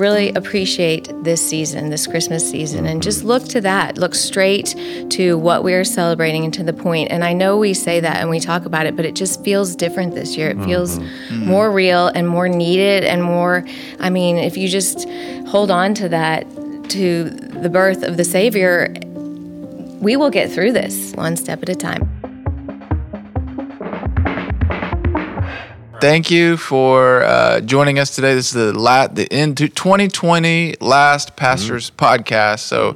Really appreciate this season, this Christmas season, and just look to that. Look straight to what we are celebrating and to the point. And I know we say that and we talk about it, but it just feels different this year. It feels Mm-hmm. more real and more needed and more, I mean, if you just hold on to that, to the birth of the Savior, we will get through this one step at a time. Thank you for uh, joining us today. This is the la- the into 2020 last pastors podcast. So,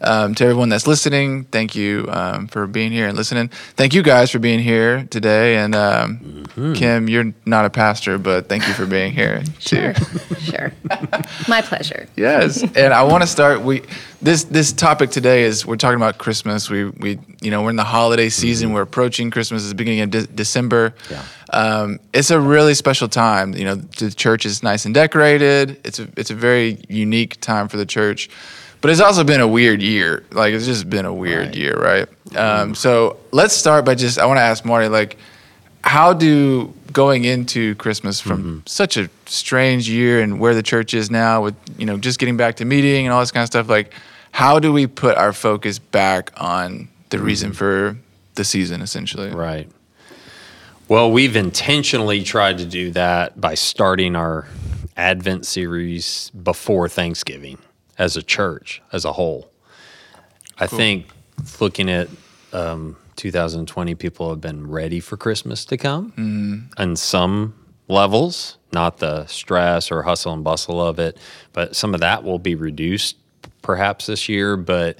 um, to everyone that's listening, thank you um, for being here and listening. Thank you guys for being here today. And um, Kim, you're not a pastor, but thank you for being here too. Sure, sure. My pleasure. Yes, and I want to start. We this this topic today is we're talking about Christmas. We we you know we're in the holiday season. We're approaching Christmas. It's the beginning of de- December. Yeah. Um, it's a really special time. You know, the church is nice and decorated. It's a it's a very unique time for the church, but it's also been a weird year. Like it's just been a weird Right. year, right? Um, so let's start by just I want to ask Marty like how do going into Christmas from such a strange year and where the church is now with you know just getting back to meeting and all this kind of stuff like how do we put our focus back on the reason for the season essentially Right. Well, we've intentionally tried to do that by starting our Advent series before Thanksgiving as a church, as a whole. I think looking at um, 2020, people have been ready for Christmas to come on some levels, not the stress or hustle and bustle of it, but some of that will be reduced perhaps this year. But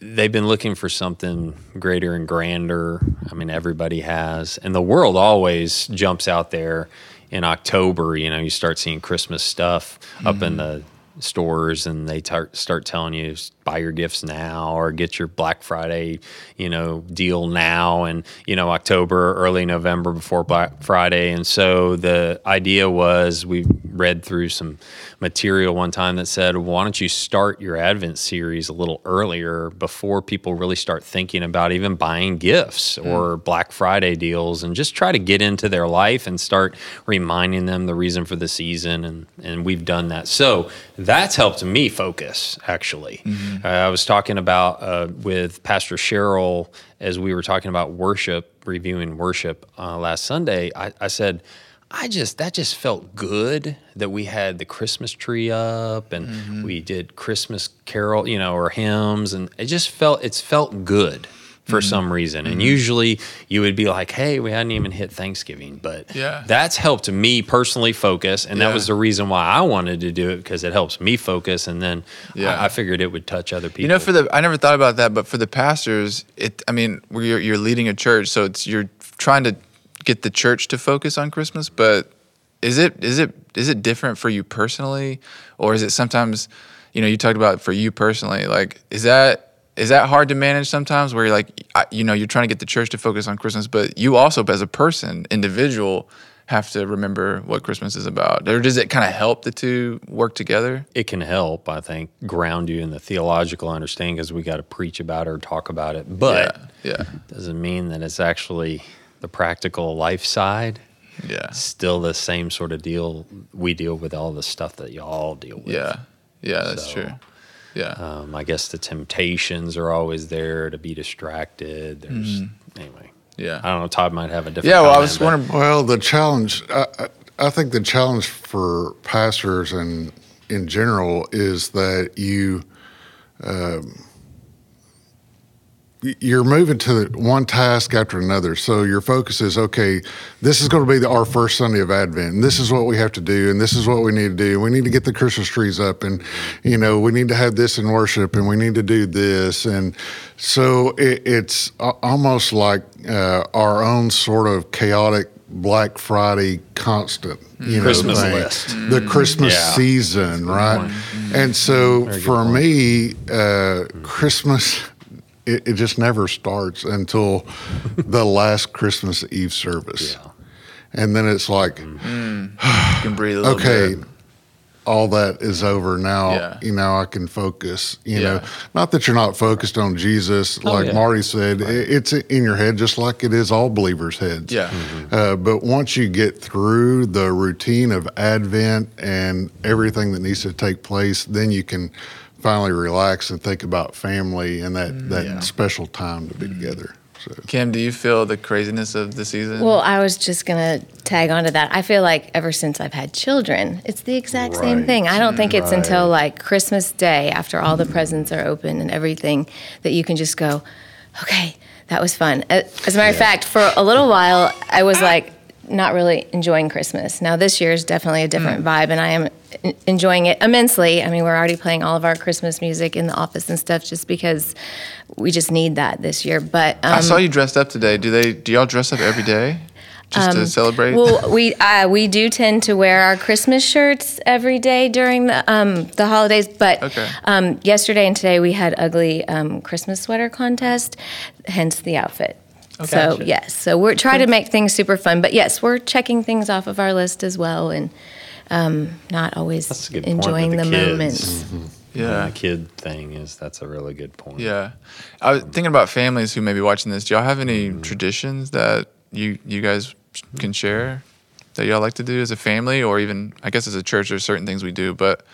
they've been looking for something greater and grander. I mean, everybody has, and the world always jumps out there in October. You know, you start seeing Christmas stuff up in the stores, and they tar- start telling you buy your gifts now or get your Black Friday, you know, deal now, and you know, October, early November before Black Friday. And so the idea was we read through some material one time that said, why don't you start your Advent series a little earlier before people really start thinking about even buying gifts or Black Friday deals and just try to get into their life and start reminding them the reason for the season. And, and we've done that. So that's helped me focus, actually. Uh, I was talking about uh, with Pastor Cheryl as we were talking about worship, reviewing worship uh, last Sunday. I, I said, I just that just felt good that we had the Christmas tree up and mm-hmm. we did Christmas carol, you know, or hymns, and it just felt it's felt good for mm-hmm. some reason. And mm-hmm. usually you would be like, "Hey, we hadn't even hit Thanksgiving," but Yeah. that's helped me personally focus, and Yeah. that was the reason why I wanted to do it because it helps me focus, and then Yeah. I, I figured it would touch other people. you know for the i never thought about that but for the pastors it i mean you're, you're leading a church so it's you're trying to get the church to focus on christmas but is it is it is it different for you personally? Or is it sometimes you know you talked about for you personally like is that is that hard to manage sometimes where you're like I, you know you're trying to get the church to focus on christmas but you also as a person individual have to remember what christmas is about? Or does it kind of help the two work together? It can help, I think, ground you in the theological understanding because we got to preach about it or talk about it. But yeah yeah. doesn't mean that it's actually the practical life side. yeah Still the same sort of deal we deal with all the stuff that y'all deal with. Yeah, yeah, that's So, true. Yeah, Um, I guess the temptations are always there to be distracted. There's anyway. yeah, I don't know. Todd might have a different. Yeah. Well, I comment, was but- wondering. Well, the challenge, I, I I think the challenge for pastors and in general is that you, um, y- you're moving to one task after another. So your focus is okay. This is going to be the, our first Sunday of Advent, and this is what we have to do, and this is what we need to do. We need to get the Christmas trees up, and you know we need to have this in worship, and we need to do this, and so it, it's a- almost like uh, our own sort of chaotic Black Friday constant, you know, thing. list. the Christmas Yeah. season, right? And so for point. me, uh, Christmas. It, it just never starts until the last Christmas Eve service. Yeah. And then it's like, mm. Mm. You can breathe a little okay, bit. all that is over now, Yeah. you know, I can focus. You know, not that you're not focused on Jesus, oh, like yeah. Marty said, i it's in your head, just like it is all believers' heads. Yeah. Mm-hmm. Uh, but once you get through the routine of Advent and everything that needs to take place, then you can finally relax and think about family and that, mm, that Yeah. special time to be mm. together. So. Kim, do you feel the craziness of the season? Well, I was just gonna tag onto that. I feel like ever since I've had children, it's the exact same thing. I don't think it's until like Christmas Day, after all the presents are open and everything, that you can just go, okay, that was fun. As a matter of fact, for a little while, I was like not really enjoying Christmas. Now this year is definitely a different vibe, and I am enjoying it immensely. I mean, we're already playing all of our Christmas music in the office and stuff, just because we just need that this year. But um, I saw you dressed up today. Do they? Do y'all dress up every day just to celebrate? Um, Well, we uh, we do tend to wear our Christmas shirts every day during the um, the holidays. But Okay. um, yesterday and today we had ugly um, Christmas sweater contest, hence the outfit. So Gotcha. yes, so we're trying to make things super fun. But yes, we're checking things off of our list as well, and um, not always That's a good point with enjoying the the, kids. moments. yeah. The kid thing is that's a really good point. Yeah, I was thinking about families who may be watching this. Do y'all have any Mm-hmm. traditions that you you guys can share that y'all like to do as a family, or even I guess as a church? There's certain things we do, but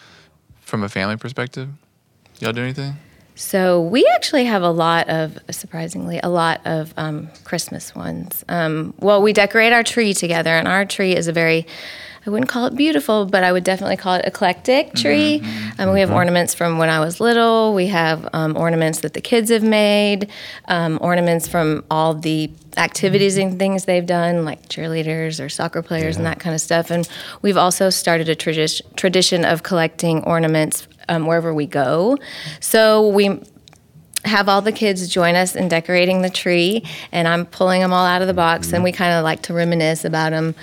from a family perspective, y'all do anything? So we actually have a lot of, surprisingly, a lot of um, Christmas ones. Um, well, we decorate our tree together, and our tree is a very, I wouldn't call it beautiful, but I would definitely call it eclectic tree. Um, we have ornaments from when I was little. We have um, ornaments that the kids have made, um, ornaments from all the activities and things they've done, like cheerleaders or soccer players and that kind of stuff. And we've also started a tradition tradition of collecting ornaments um, wherever we go. So we have all the kids join us in decorating the tree, and I'm pulling them all out of the box, and we kind of like to reminisce about them.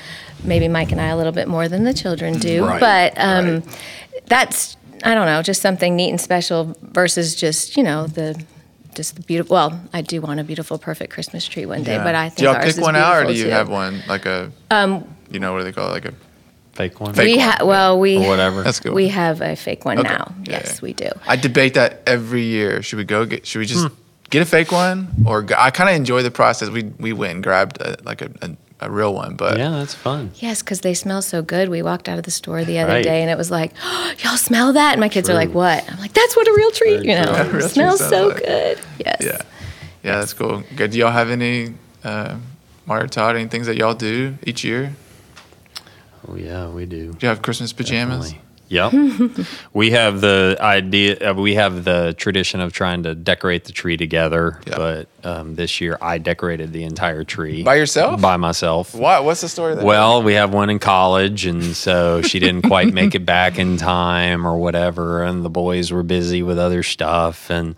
Maybe Mike and I a little bit more than the children do, Right, but um, that's I don't know, just something neat and special versus just you know the. Just the beautiful. Well, I do want a beautiful, perfect Christmas tree one day, but I think do y'all pick one out, or do you too. have one like a um, you know what do they call it, like a Fake one. Fake we one, ha- well, we Or whatever. That's good. We have a fake one Okay. now. Yeah, yes, yeah. we do. I debate that every year. Should we go get? Should we just Hmm. get a fake one, or go, I kind of enjoy the process. We we went and grabbed a, like a, a, a real one, but Yeah, that's fun. Yes, because they smell so good. We walked out of the store the other Right. day and it was like, oh, y'all smell that? And my kids are like, what? I'm like, that's what a real treat, Very you know. Yeah, it smells so like. good. Yes. yeah, yeah, that's cool. Good. Do y'all have any, uh, Marty or Todd, any things that y'all do each year? Oh yeah, we do. Do you have Christmas pajamas? Definitely. Yep. we have the idea. Uh, we have the tradition of trying to decorate the tree together. Yeah. But um, this year, I decorated the entire tree By yourself? By myself. What? What's the story there? Well, we have one in college, and so she didn't quite make it back in time or whatever, and the boys were busy with other stuff. And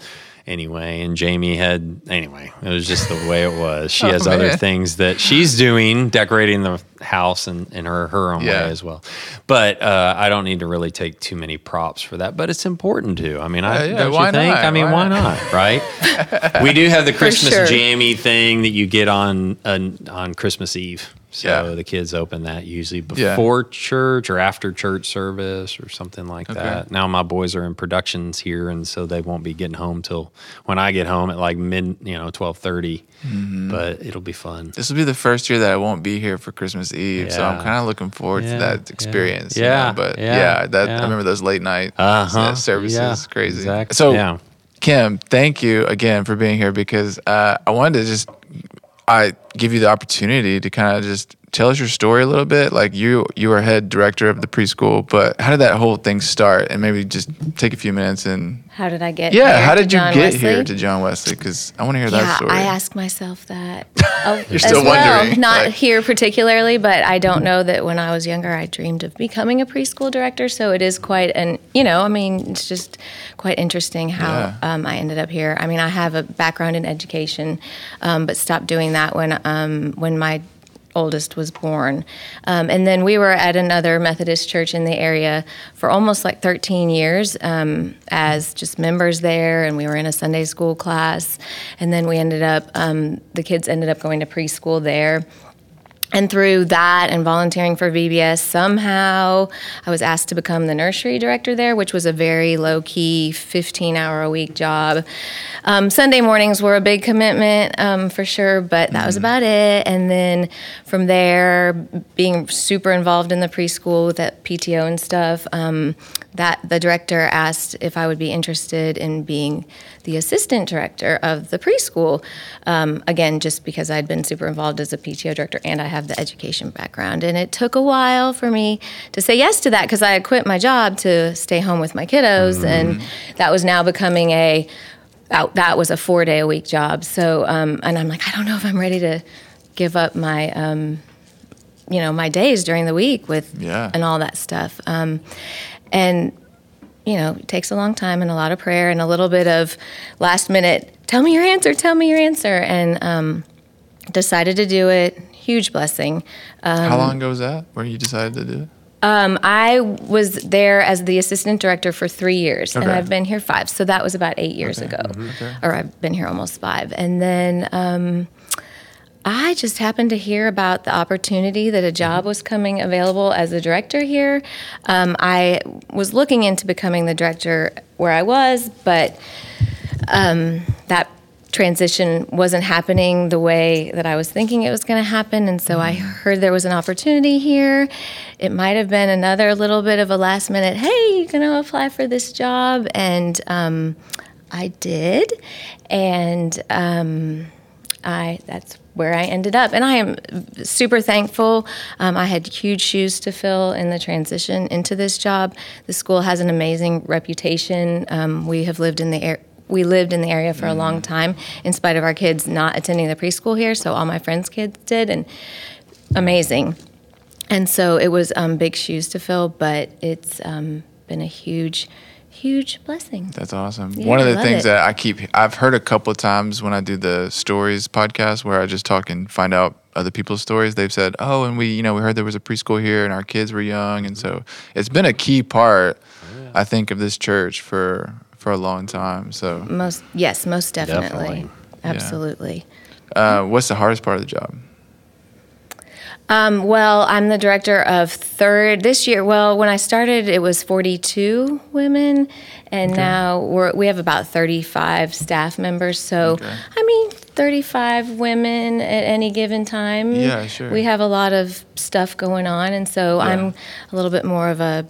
anyway, and Jamie had, anyway, it was just the way it was. She Oh, has other things that she's doing, decorating the house in, in her, her own Yeah. way as well. But uh, I don't need to really take too many props for that, but it's important to. I mean, I, Yeah, yeah, don't you think? not? I mean, Why why not? right? we do have the Christmas sure. jammy thing that you get on on, on Christmas Eve. So Yeah. the kids open that usually Yeah. before church or after church service or something like Okay. that. Now my boys are in productions here, and so they won't be getting home till when I get home at like mid, you know, twelve Mm-hmm. But it'll be fun. This will be the first year that I won't be here for Christmas Eve, so I'm kind of looking forward Yeah, to that yeah. experience. you Yeah, know, but yeah, yeah, that yeah. I remember those late night Uh-huh, uh, services. yeah, crazy. exactly, So, yeah. Kim, thank you again for being here because uh, I wanted to just I give you the opportunity to kind of just tell us your story a little bit. Like you, you are head director of the preschool, but how did that whole thing start? And maybe just take a few minutes and How did I get yeah, how did you John get Wesley? here to John Wesley? Because I want to hear that Yeah, story. I ask myself that. Oh, You're still as well. wondering, Not like- here particularly, but I don't know that when I was younger I dreamed of becoming a preschool director. So it is quite an, you know, I mean, it's just quite interesting how Yeah. um, I ended up here. I mean, I have a background in education, um, but stopped doing that when um, when my oldest was born. Um, and then we were at another Methodist church in the area for almost like 13 years um, as just members there, and we were in a Sunday school class. And then we ended up, um, the kids ended up going to preschool there. And through that and volunteering for VBS, somehow I was asked to become the nursery director there, which was a very low key 15 hour a week job. Um, Sunday mornings were a big commitment um, for sure, but that was about it. And then from there, being super involved in the preschool with that PTO and stuff, um, that the director asked if I would be interested in being the assistant director of the preschool. Um, again, just because I'd been super involved as a PTO director and I have the education background. And it took a while for me to say yes to that because I had quit my job to stay home with my kiddos, mm-hmm. and that was now becoming a that was a four day a week job. So, um, and I'm like, I don't know if I'm ready to give up my. Um, you know my days during the week with yeah. and all that stuff um, and you know, it takes a long time and a lot of prayer and a little bit of last minute, tell me your answer, tell me your answer. And um, decided to do it. Huge blessing. Um, How long ago was that where you decided to do it? Um, I was there as the assistant director for three years, okay. and I've been here five. So that was about eight years okay. ago, mm-hmm. okay. or I've been here almost five. And then um, I just happened to hear about the opportunity that a job was coming available as a director here. Um, I was looking into becoming the director where I was, but um, that transition wasn't happening the way that I was thinking it was going to happen. And so I mm. heard there was an opportunity here. It might have been another little bit of a last minute, hey, you're going to apply for this job? And um, I did. And um, I that's where I ended up. And I am super thankful. Um, I had huge shoes to fill in the transition into this job. The school has an amazing reputation. Um, we have lived in the air. We lived in the area for a mm-hmm. long time, in spite of our kids not attending the preschool here. So all my friends' kids did, and amazing. And so it was um, big shoes to fill, but it's um, been a huge huge blessing. That's awesome. Yeah, One of the things it. that I keep, I've heard a couple of times when I do the stories podcast where I just talk and find out other people's stories. They've said, "Oh, and we, you know, we heard there was a preschool here, and our kids were young, and so it's been a key part, I think, of this church for for a long time." So most, yes, most definitely, definitely. absolutely. Yeah. Uh, what's the hardest part of the job? Um, well, I'm the director of third this year. Well, when I started, it was 42 women, and okay. now we're, we have about 35 staff members. So, okay. I mean, 35 women at any given time. Yeah, sure. We have a lot of stuff going on, and so yeah. I'm a little bit more of a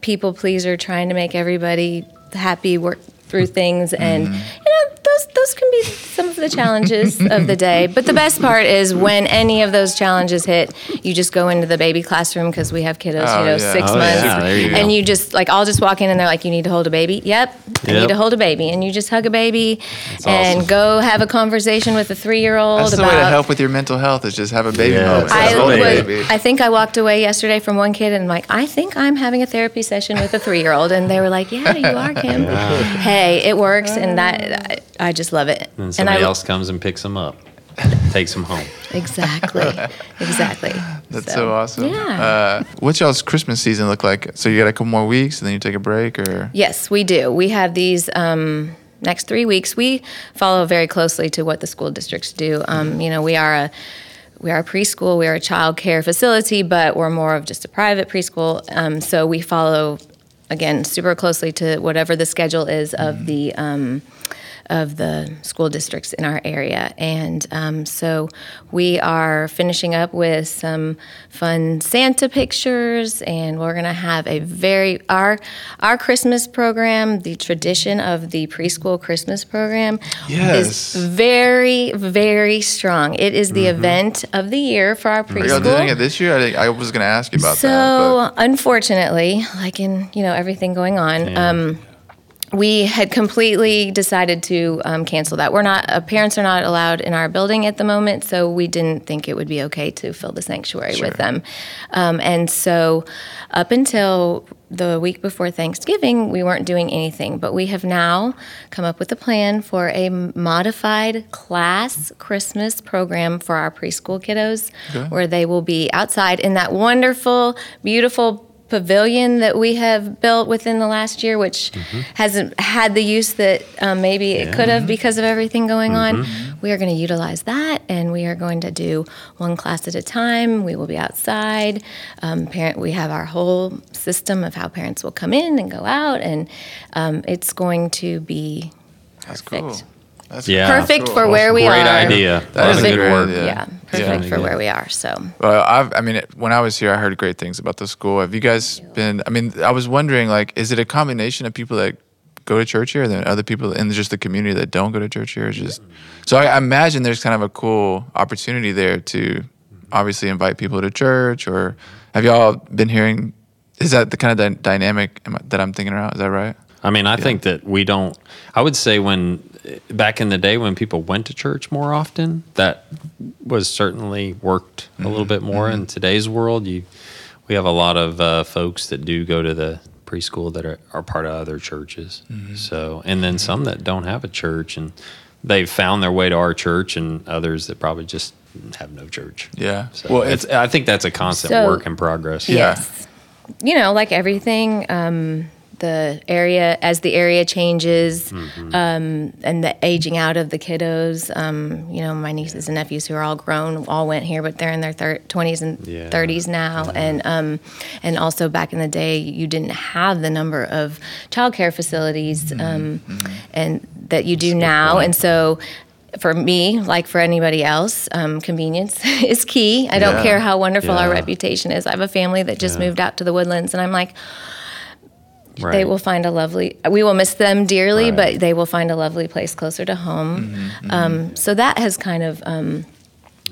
people pleaser, trying to make everybody happy, work through things, and mm-hmm. you know those those can be some of the challenges of the day. But the best part is when any of those challenges hit, you just go into the baby classroom because we have kiddos, oh, you know, yeah. six oh, months, yeah. you and you just like I'll just walk in and they're like, "You need to hold a baby." Yep, I need to hold a baby, and you just hug a baby That's and awesome. go have a conversation with a three year old. That's the way to help with your mental health is just have a baby yeah, moment. I, was, I think I walked away yesterday from one kid and I'm like, I think I'm having a therapy session with a three year old, and they were like, Yeah, you are, Kim. hey, it works, and that I just love it. And somebody and I, else comes and picks them up, takes them home. Exactly. exactly. That's so, so awesome. Yeah. Uh, what's y'all's Christmas season look like? So you got a couple more weeks and then you take a break, or? Yes, we do. We have these. Um, next three weeks, we follow very closely to what the school districts do. Um, you know, we are a we are a preschool, we are a child care facility, but we're more of just a private preschool. Um, so we follow again super closely to whatever the schedule is of mm-hmm. the um, of the school districts in our area. And um, so we are finishing up with some fun Santa pictures, and we're going to have a very our our Christmas program, the tradition of the preschool Christmas program, yes. is very very strong. It is the mm-hmm. event of the year for our preschool. Are you doing it this year? I, I was going to ask you about so, that. So unfortunately, like in you know everything going on. Yeah. Um, we had completely decided to um, cancel that. We're not uh, parents are not allowed in our building at the moment, so we didn't think it would be okay to fill the sanctuary sure. with them. Um, and so, up until the week before Thanksgiving, we weren't doing anything. But we have now come up with a plan for a modified class Christmas program for our preschool kiddos, okay. where they will be outside in that wonderful, beautiful pavilion that we have built within the last year, which hasn't had the use that um, maybe it could have because of everything going on. We are going to utilize that, and we are going to do one class at a time. We will be outside. Um, parent, we have our whole system of how parents will come in and go out, and um, it's going to be That's perfect. cool. That's Yeah. Perfect cool. for where we Great are. idea. That Lot is a good great work. idea. Yeah, perfect for where we are. So. Well, I've, I mean, when I was here, I heard great things about the school. Have you guys been? I mean, I was wondering, like, is it a combination of people that go to church here, and then other people in just the community that don't go to church here? It's just so I, I imagine there's kind of a cool opportunity there to obviously invite people to church. Or have y'all been hearing? Is that the kind of dy- dynamic am I- that I'm thinking about? Is that right? I mean, I think that we don't. I would say when back in the day when people went to church more often, that was certainly worked a little bit more. In today's world, you we have a lot of uh, folks that do go to the preschool that are, are part of other churches. So, and then some that don't have a church and they've found their way to our church, and others that probably just have no church. Yeah. So Well, it's, I think that's a constant So- work in progress. Yeah. Yes. You know, like everything, um, the area, as the area changes Mm-hmm. um, and the aging out of the kiddos, um, you know, my nieces and nephews who are all grown all went here, but they're in their thir- 20s and Yeah. 30s now. And, um, and also back in the day, you didn't have the number of childcare facilities um, and that you do now. And so, for me, like for anybody else, um, convenience is key. I don't Yeah. care how wonderful our reputation is. I have a family that just Yeah. moved out to the woodlands, and I'm like, they will find a lovely. We will miss them dearly, Right. but they will find a lovely place closer to home. Um, so that has kind of. Um,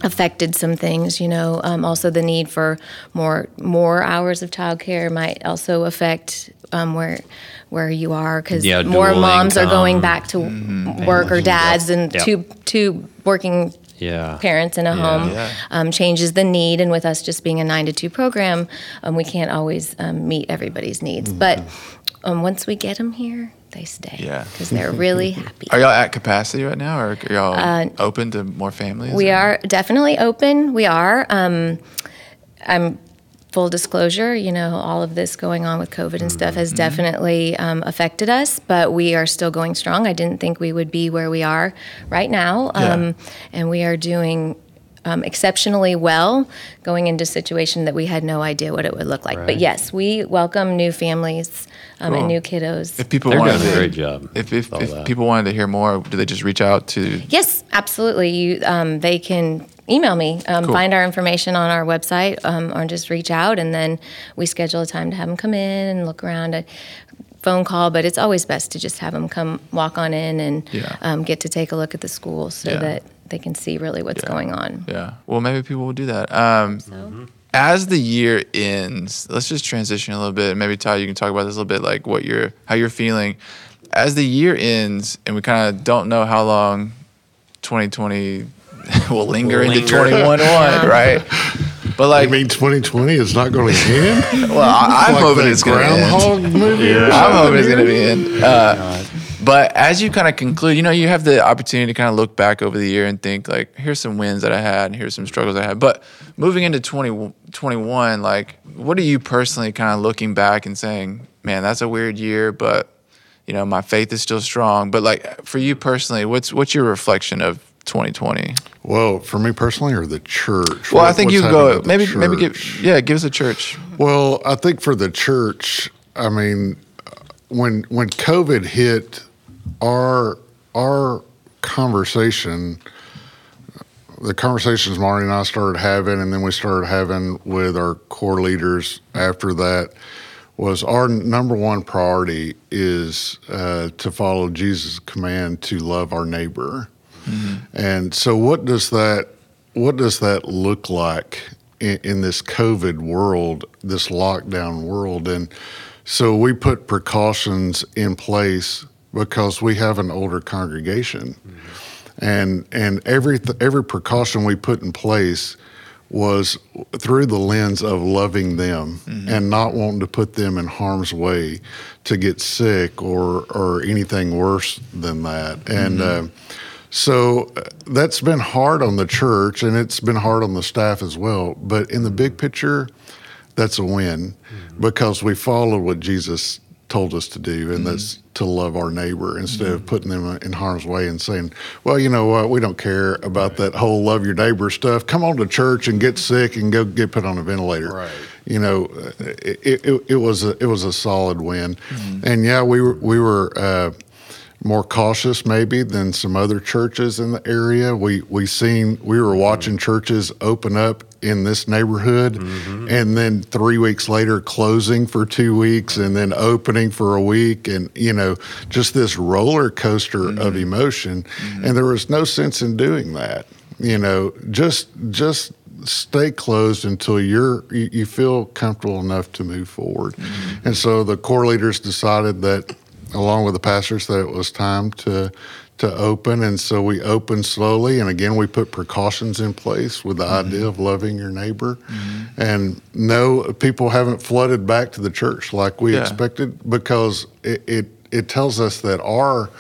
affected some things you know um, also the need for more more hours of childcare might also affect um, where where you are because Yeah, more moms are going back to work or dads and Yep. two two working Yeah. parents in a Yeah. home Yeah. um, changes the need. And with us just being a nine to two program, um, we can't always um, meet everybody's needs. But um, once we get them here, they stay. Yeah. Because they're really happy. Are y'all at capacity right now, or are y'all open to more families? Uh, We or- are definitely open. We are. Um, I'm full disclosure. You know, all of this going on with COVID and stuff has definitely um, affected us, but we are still going strong. I didn't think we would be where we are right now, Yeah. um, and we are doing. Um, exceptionally well going into a situation that we had no idea what it would look like. But yes, we welcome new families um, Cool. and new kiddos. If people They're wanted doing a to, great job If if, if people wanted to hear more, do they just reach out to? Yes, absolutely. You, um, they can email me, um, Cool. find our information on our website, um, or just reach out, and then we schedule a time to have them come in and look around. A phone call, but it's always best to just have them come walk on in and Yeah. um, get to take a look at the school so Yeah. that they can see really what's Yeah. going on. Yeah. Well, maybe people will do that. Um, As the year ends, let's just transition a little bit. Maybe Ty, you can talk about this a little bit, like what you're, how you're feeling. As the year ends, and we kind of don't know how long 2020 will linger into Linger. 2021, right? But like, I mean, 2020 is not going to end. well, I, I'm Like hoping it's going to end. Groundhog movie. or I'm hoping it's going to be in. Uh, but as you kind of conclude, you know, you have the opportunity to kind of look back over the year and think, like, here's some wins that I had, and here's some struggles I had. But moving into 2021, like, what are you personally kind of looking back and saying, man, that's a weird year, but, you know, my faith is still strong. But, like, for you personally, what's what's your reflection of 2020? Well, for me personally, or the church. Well, I think you go, maybe, maybe give, yeah, give us a church. Well, I think for the church, I mean, when when COVID hit, our our conversation, the conversations Marty and I started having, and then we started having with our core leaders after that, was our number one priority is uh, to follow Jesus' command to love our neighbor. And so, what does that what does that look like in, in this COVID world, this lockdown world? And so, we put precautions in place because we have an older congregation, and and every every precaution we put in place was through the lens of loving them and not wanting to put them in harm's way to get sick or or anything worse than that. And uh, so uh, that's been hard on the church and it's been hard on the staff as well. But in the big picture, that's a win because we followed what Jesus told us to do, and that's to love our neighbor instead of putting them in harm's way and saying, "Well, you know what? We don't care about that whole love your neighbor stuff. Come on to church and get sick and go get put on a ventilator." Right. You know, uh, it, it, it was a, it was a solid win, and yeah, we were we were. Uh, more cautious maybe than some other churches in the area. We we seen we were watching churches open up in this neighborhood. Mm-hmm. And then 3 weeks later closing for 2 weeks and then opening for a week and you know just this roller coaster of mm-hmm. emotion. Mm-hmm. And there was no sense in doing that. You know, just just stay closed until you're you, you feel comfortable enough to move forward. And so the core leaders decided that along with the pastors that it was time to to open and so we opened slowly and again we put precautions in place with the idea of loving your neighbor and no people haven't flooded back to the church like we Yeah. expected because it, it it tells us that our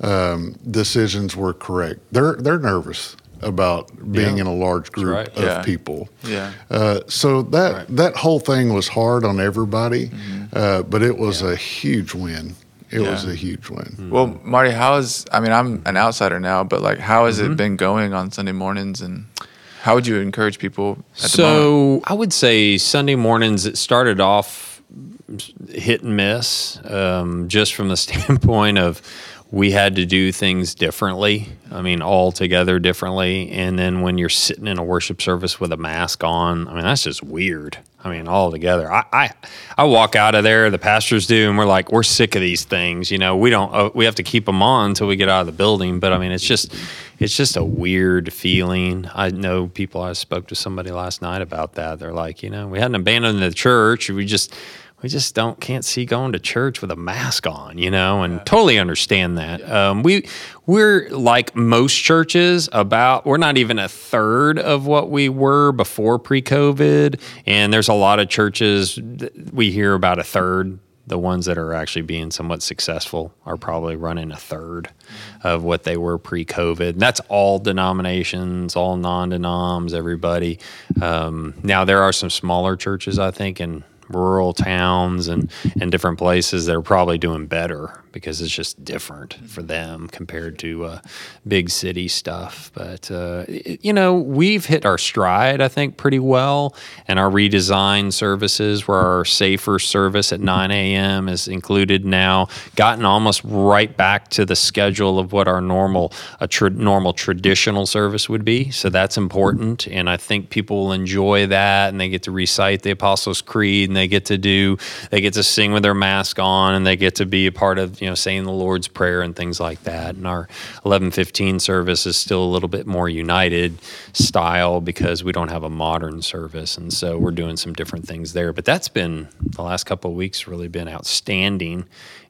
um, decisions were correct they're they're nervous about being Yeah. in a large group right. of Yeah. people Yeah. uh, so that Right. that whole thing was hard on everybody, uh, but it was a huge win. It was a huge win. Well, Marty, how is? I mean, I'm an outsider now, but like, how has Mm-hmm. it been going on Sunday mornings, and how would you encourage people? At the? So I would say Sunday mornings it started off hit and miss, um, just from the standpoint of we had to do things differently. I mean, all together differently. And then when you're sitting in a worship service with a mask on, I mean, that's just weird. I mean, all together. I, I, I walk out of there, the pastors do, and we're like, we're sick of these things. You know, we don't, uh, we have to keep them on until we get out of the building. But I mean, it's just, it's just a weird feeling. I know people. I spoke to somebody last night about that. They're like, you know, we hadn't abandoned the church. We just, we just don't can't see going to church with a mask on, you know, and totally understand that. Um, we we're like most churches about we're not even a third of what we were before pre-COVID, and there's a lot of churches we hear about a third. The ones that are actually being somewhat successful are probably running a third of what they were pre-COVID. And that's all denominations, all non-denoms, everybody. Um, now there are some smaller churches, I think, in rural towns and, and different places that are probably doing better because it's just different for them compared to uh, big city stuff. But, uh, it- you know, we've hit our stride, I think, pretty well. And our redesigned services, where our safer service at 9 a.m. is included now, gotten almost right back to the schedule of what our normal, a tra- normal traditional service would be. So that's important. And I think people will enjoy that and they get to recite the Apostles' Creed and they get to do, they get to sing with their mask on and they get to be a part of, you know, saying the Lord's Prayer and things like that. And our 1115 service is still a little bit more united style because we don't have a modern service. And so we're doing some different things there. But that's been the last couple of weeks really been outstanding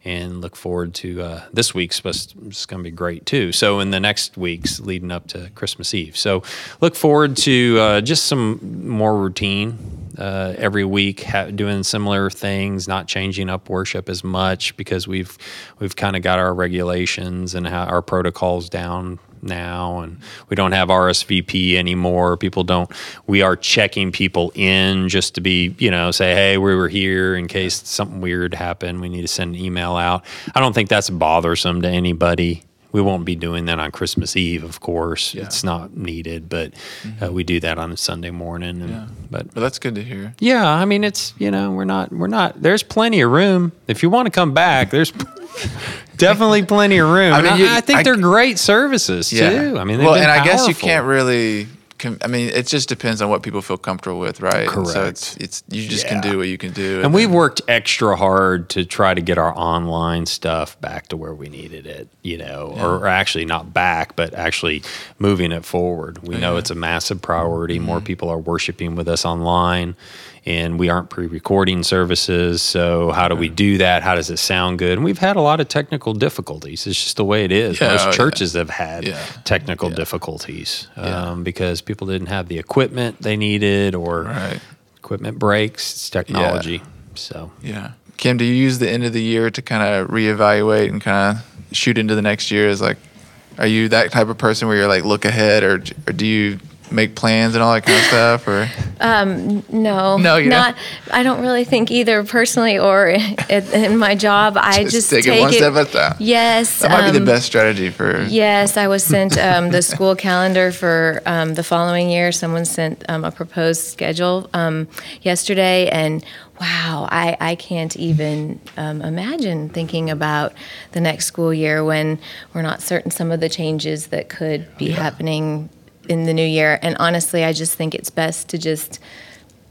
and look forward to uh, this week's supposed it's going to be great too. So in the next weeks leading up to Christmas Eve, so look forward to uh, just some more routine uh, every week, ha- doing similar things, not changing up worship as much because we've we've kind of got our regulations and how our protocols down now and we don't have RSVP anymore. People don't we are checking people in just to be, you know, say, hey, we were here in case something weird happened. We need to send an email out. I don't think that's bothersome to anybody. We won't be doing that on Christmas Eve, of course. It's not needed, but uh, we do that on a Sunday morning. And, Yeah. But that's good to hear. yeah, I mean, it's you know, we're not, we're not. There's plenty of room if you want to come back. There's definitely plenty of room. I I mean, you- I, think I- they're great services too. I mean, well, and I guess you can't really. Com- I mean, it just depends on what people feel comfortable with, right? And So it's it's you just can do what you can do. And we've then- worked extra hard to try to get our online stuff back to where we needed it, you know, or, or actually not back, but actually moving it forward. We know Yeah. it's a massive priority. More Mm-hmm. people are worshiping with us online, and we aren't pre recording services. So, how do we do that? How does it sound good? And we've had a lot of technical difficulties. It's just the way it is. Yeah, oh, Most yeah. churches have had Yeah. technical Yeah. difficulties Yeah. um, because people didn't have the equipment they needed or Right. equipment breaks. It's technology. So, Yeah. Kim, do you use the end of the year to kind of reevaluate and kind of shoot into the next year? Is like, are you that type of person where you're like look ahead, or or do you make plans and all that kind of stuff, or No, No, you not. I don't really think either personally or in, in my job. I Just just, take it one step at a time. Yes, that might be um, the best strategy for. Yes, I was sent um, the school calendar for um, the following year. Someone sent um, a proposed schedule um, yesterday, and wow, I, I can't even um, imagine thinking about the next school year when we're not certain some of the changes that could be happening in the new year. And honestly, I just think it's best to just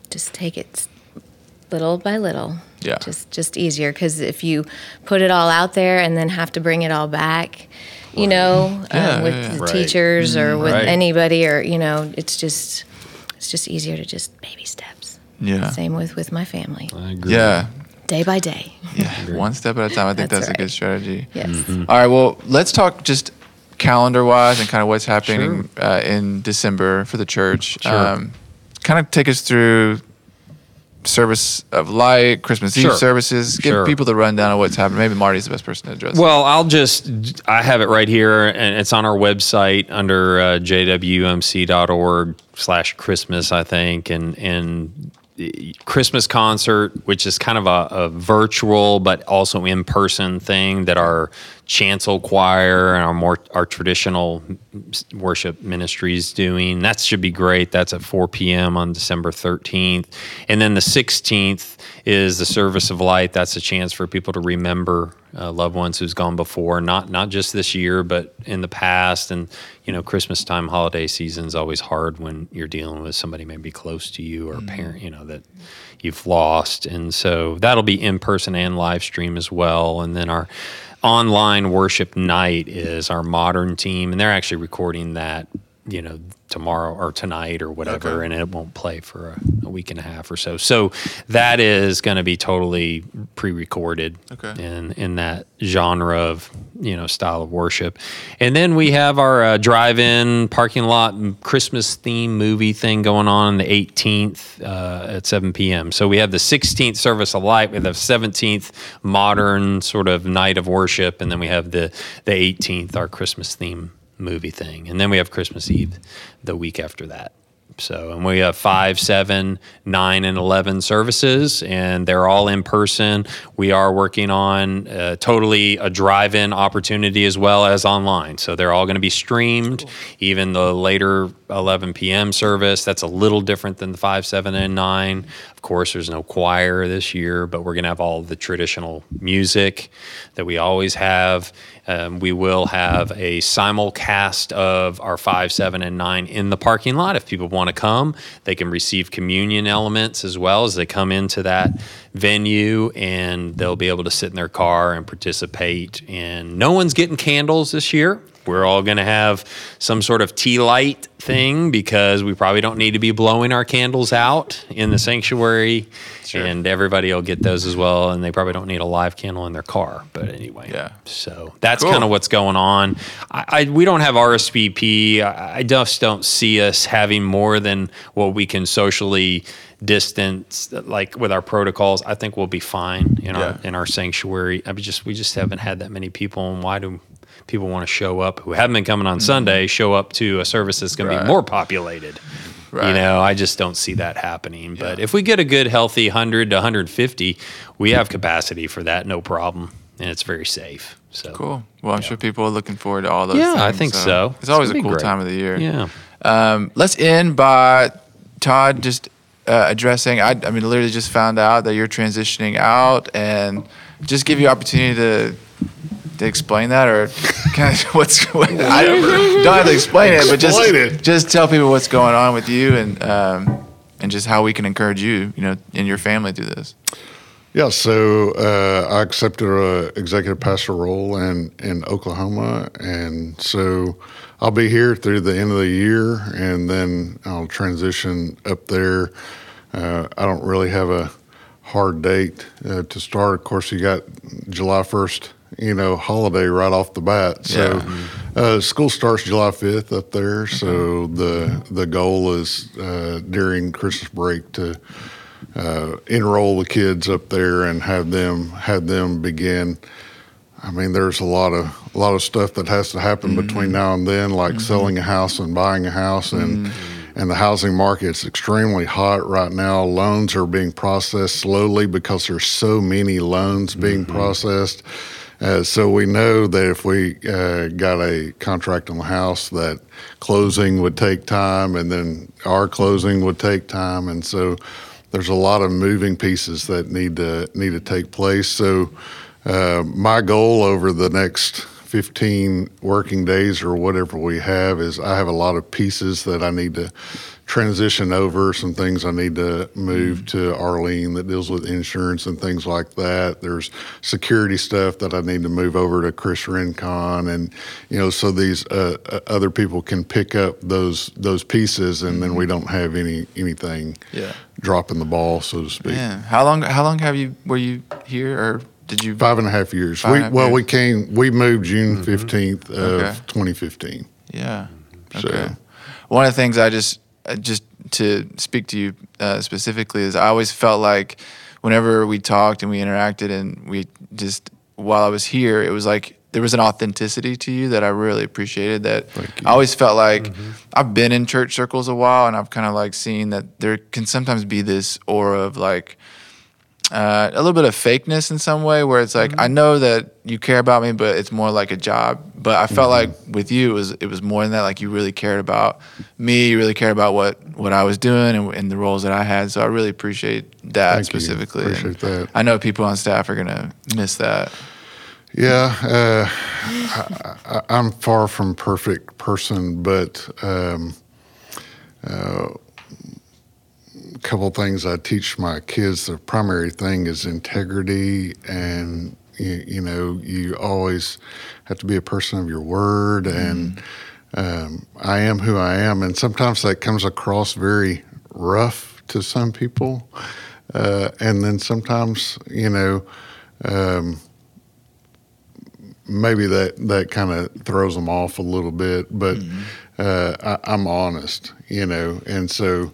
just take it little by little. Yeah. Just just easier because if you put it all out there and then have to bring it all back, you know, Yeah, um, with yeah, yeah. the Right. teachers or with Right. anybody or you know, it's just it's just easier to just baby steps. Yeah. Same with with my family, I agree. Yeah. day by day. Yeah. One step at a time. I think that's, That's a good strategy. Yes. Mm-hmm. All right. Well, let's talk just calendar wise and kind of what's happening uh, in December for the church. Sure. kind of take us through service of light, Christmas Eve Sure. services. Give Sure. people the rundown of what's happening. Maybe Marty's the best person to address. it. Well, I'll just, I have it right here, and it's on our website under uh, jwmc.org slash Christmas, I think, and, and Christmas concert, which is kind of a, a virtual but also in person thing that our chancel choir and our more our traditional worship ministries doing. That should be great. That's at 4 p.m. on December 13th, and then the 16th is the service of light. That's a chance for people to remember uh, loved ones who's gone before, not not just this year, but in the past. And you know, Christmas time, holiday season is always hard when you're dealing with somebody maybe close to you or a parent, you know, that you've lost. And so that'll be in person and live stream as well. And then our online worship night is our modern team, and they're actually recording that, you know, tomorrow or tonight or whatever, Okay. and it won't play for a, a week and a half or so. So that is going to be totally pre-recorded Okay. in in that genre of you know style of worship, and then we have our uh, drive-in parking lot Christmas theme movie thing going on the 18th uh, at 7 p.m. So we have the 16th service of light, we have the 17th modern sort of night of worship, and then we have the the 18th our Christmas theme movie thing, and then we have Christmas Eve the week after that. So, and we have five, seven, nine, and 11 services, and they're all in person. We are working on uh, totally a drive in opportunity as well as online. So, they're all going to be streamed, even the later 11 p.m. service. That's a little different than the five, seven, and nine. Of course, there's no choir this year, but we're going to have all the traditional music that we always have. Um, we will have a simulcast of our five, seven, and nine in the parking lot. If people want to come, they can receive communion elements as well as they come into that venue, and they'll be able to sit in their car and participate. And no one's getting candles this year. We're all going to have some sort of tea light thing because we probably don't need to be blowing our candles out in the sanctuary, and everybody will get those as well. And they probably don't need a live candle in their car. But anyway, Yeah. So that's Cool. kind of what's going on. I, I we don't have RSVP. I, I just don't see us having more than what we can socially distance, like with our protocols. I think we'll be fine in our in our sanctuary. I mean, just we just haven't had that many people, and why do people want to show up who haven't been coming on Sunday show up to a service that's going to be more populated? You know, I just don't see that happening. But if we get a good, healthy 100 to 150, we have capacity for that, no problem, and it's very safe. So Cool. Well, I'm sure people are looking forward to all those. Yeah, I think so. It's always It's a cool great. time of the year. Yeah. Um, let's end by Todd just uh, addressing. I, I mean, literally just found out that you're transitioning out, and just give you opportunity to to explain that, or kind of what's what, I don't, don't have to explain it, but just Explain it. just tell people what's going on with you and um, and just how we can encourage you, you know, and your family through this. Yeah, so uh, I accepted a executive pastor role in, in Oklahoma, and so I'll be here through the end of the year, and then I'll transition up there. Uh, I don't really have a hard date uh, to start. Of course, you got July first, you know, holiday right off the bat. So uh, school starts July fifth up there. So the the goal is uh, during Christmas break to uh, enroll the kids up there and have them have them begin. I mean, there's a lot of a lot of stuff that has to happen between now and then, like selling a house and buying a house, and and the housing market's extremely hot right now. Loans are being processed slowly because there's so many loans being processed. Uh, so we know that if we uh, got a contract on the house, that closing would take time, and then our closing would take time, and so there's a lot of moving pieces that need to need to take place. So uh, my goal over the next 15 working days or whatever we have is I have a lot of pieces that I need to transition over, some things I need to move to Arlene that deals with insurance and things like that. There's security stuff that I need to move over to Chris Rincon, and you know, so these uh, uh, other people can pick up those those pieces, and then we don't have any anything Yeah. dropping the ball, so to speak. Man, how long? How long have you? Were you here, or did you? Five and a half years. We half well, years. we came. We moved June 15th of Okay. 2015. Yeah. So- Okay. One of the things I just just to speak to you uh, specifically is I always felt like whenever we talked and we interacted and we just while I was here, it was like there was an authenticity to you that I really appreciated. That I always felt like I've been in church circles a while, and I've kind of like seen that there can sometimes be this aura of like uh, a little bit of fakeness in some way where it's like I know that you care about me, but it's more like a job. But I felt like with you, it was it was more than that. Like you really cared about me, you really cared about what what I was doing and, and the roles that I had. So I really appreciate that Thank you. specifically. Appreciate And that. I know people on staff are gonna miss that. Yeah, uh, I, I'm far from perfect person, but um, uh, couple of things I teach my kids. The primary thing is integrity, and you, you know, you always have to be a person of your word, and um, I am who I am, and sometimes that comes across very rough to some people, uh, and then sometimes, you know. Um, maybe that that kind of throws them off a little bit, but uh, I, I'm honest, you know, and so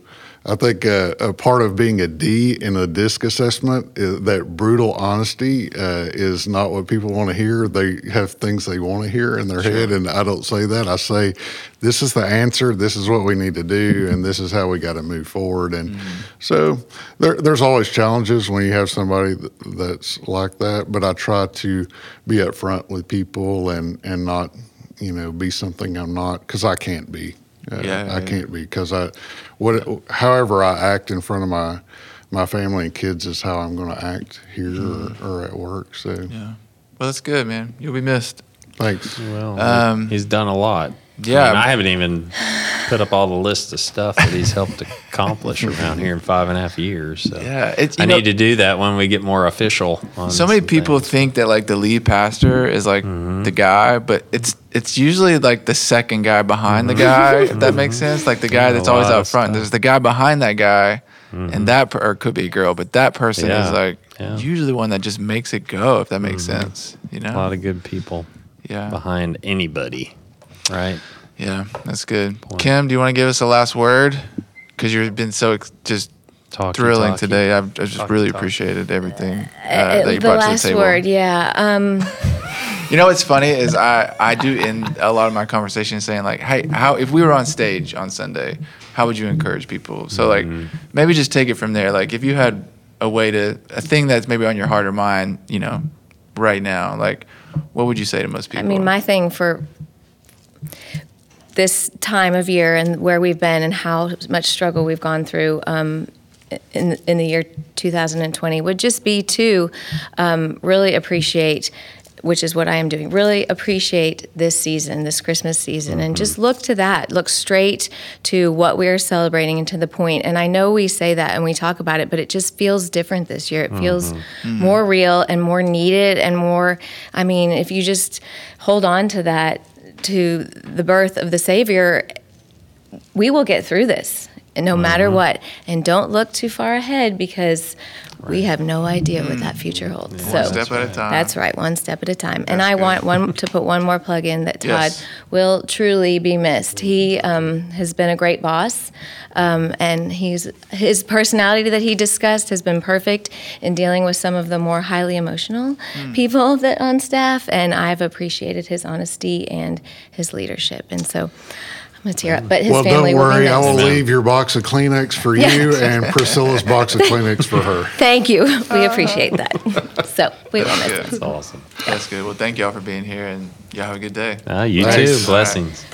I think uh, a part of being a D in a disc assessment is that brutal honesty uh, is not what people want to hear. They have things they want to hear in their head, and I don't say that. I say, "This is the answer. This is what we need to do, and this is how we got to move forward." And so there, there's always challenges when you have somebody th- that's like that, but I try to be upfront with people and and not, you know, be something I'm not because I can't be. Uh, Yeah, yeah, I yeah. can't be because I, what, however I act in front of my my family and kids is how I'm going to act here Mm. or, or at work. So Yeah. Well, that's good, man. You'll be missed. thanks. Well, Um, he's done a lot. Yeah. I, mean, I haven't even put up all the list of stuff that he's helped accomplish around here in five and a half years. So Yeah, it's- I know- need to do that when we get more official. On so many people things. think that like the lead pastor is like mm-hmm. the guy, but it's it's usually like the second guy behind the guy. If that mm-hmm. makes sense, like the mm-hmm. guy that's always out front. There's the guy behind that guy, and that per, or could be a girl, but that person Yeah, is like yeah. usually the one that just makes it go. If that makes sense, you know. a lot of good people yeah, behind anybody, right? yeah, that's good. Kim, do you want to give us a last word? Because you've been so ex- just Talky, thrilling talky. today. I've, I just Talky, really talky. appreciated everything uh, Uh, that you brought to last the last word, yeah. Um, You know what's funny is I, I do end a lot of my conversations saying like, hey, how if we were on stage on Sunday, how would you encourage people? So like maybe just take it from there. Like if you had a way to a thing that's maybe on your heart or mind, you know, right now, like what would you say to most people? I mean, my thing for this time of year and where we've been and how much struggle we've gone through um, in in the year 2020 would just be to um, really appreciate. Which is what I am doing. Really appreciate this season, this Christmas season, and just look to that. Look straight to what we are celebrating and to the point. And I know we say that and we talk about it, but it just feels different this year. It feels more real and more needed and more. I mean, if you just hold on to that, to the birth of the Savior, we will get through this, no matter mm-hmm. what. And don't look too far ahead because we have no idea what that future holds. One so step at a time. that's right, one step at a time. And I good. want one to put one more plug in that Todd Yes. will truly be missed. He um, has been a great boss, um, and he's his personality that he discussed has been perfect in dealing with some of the more highly emotional people that on staff. And I've appreciated his honesty and his leadership. And so. I'm Let's hear it. But his well, family don't will be worry. I will leave your box of Kleenex for Yeah. you and Priscilla's box of Kleenex for her. Thank you. We appreciate that. So we will miss Good. That's awesome. That's good. Well, thank y'all for being here, and y'all have a good day. Ah, you Thanks. too. All right. Blessings.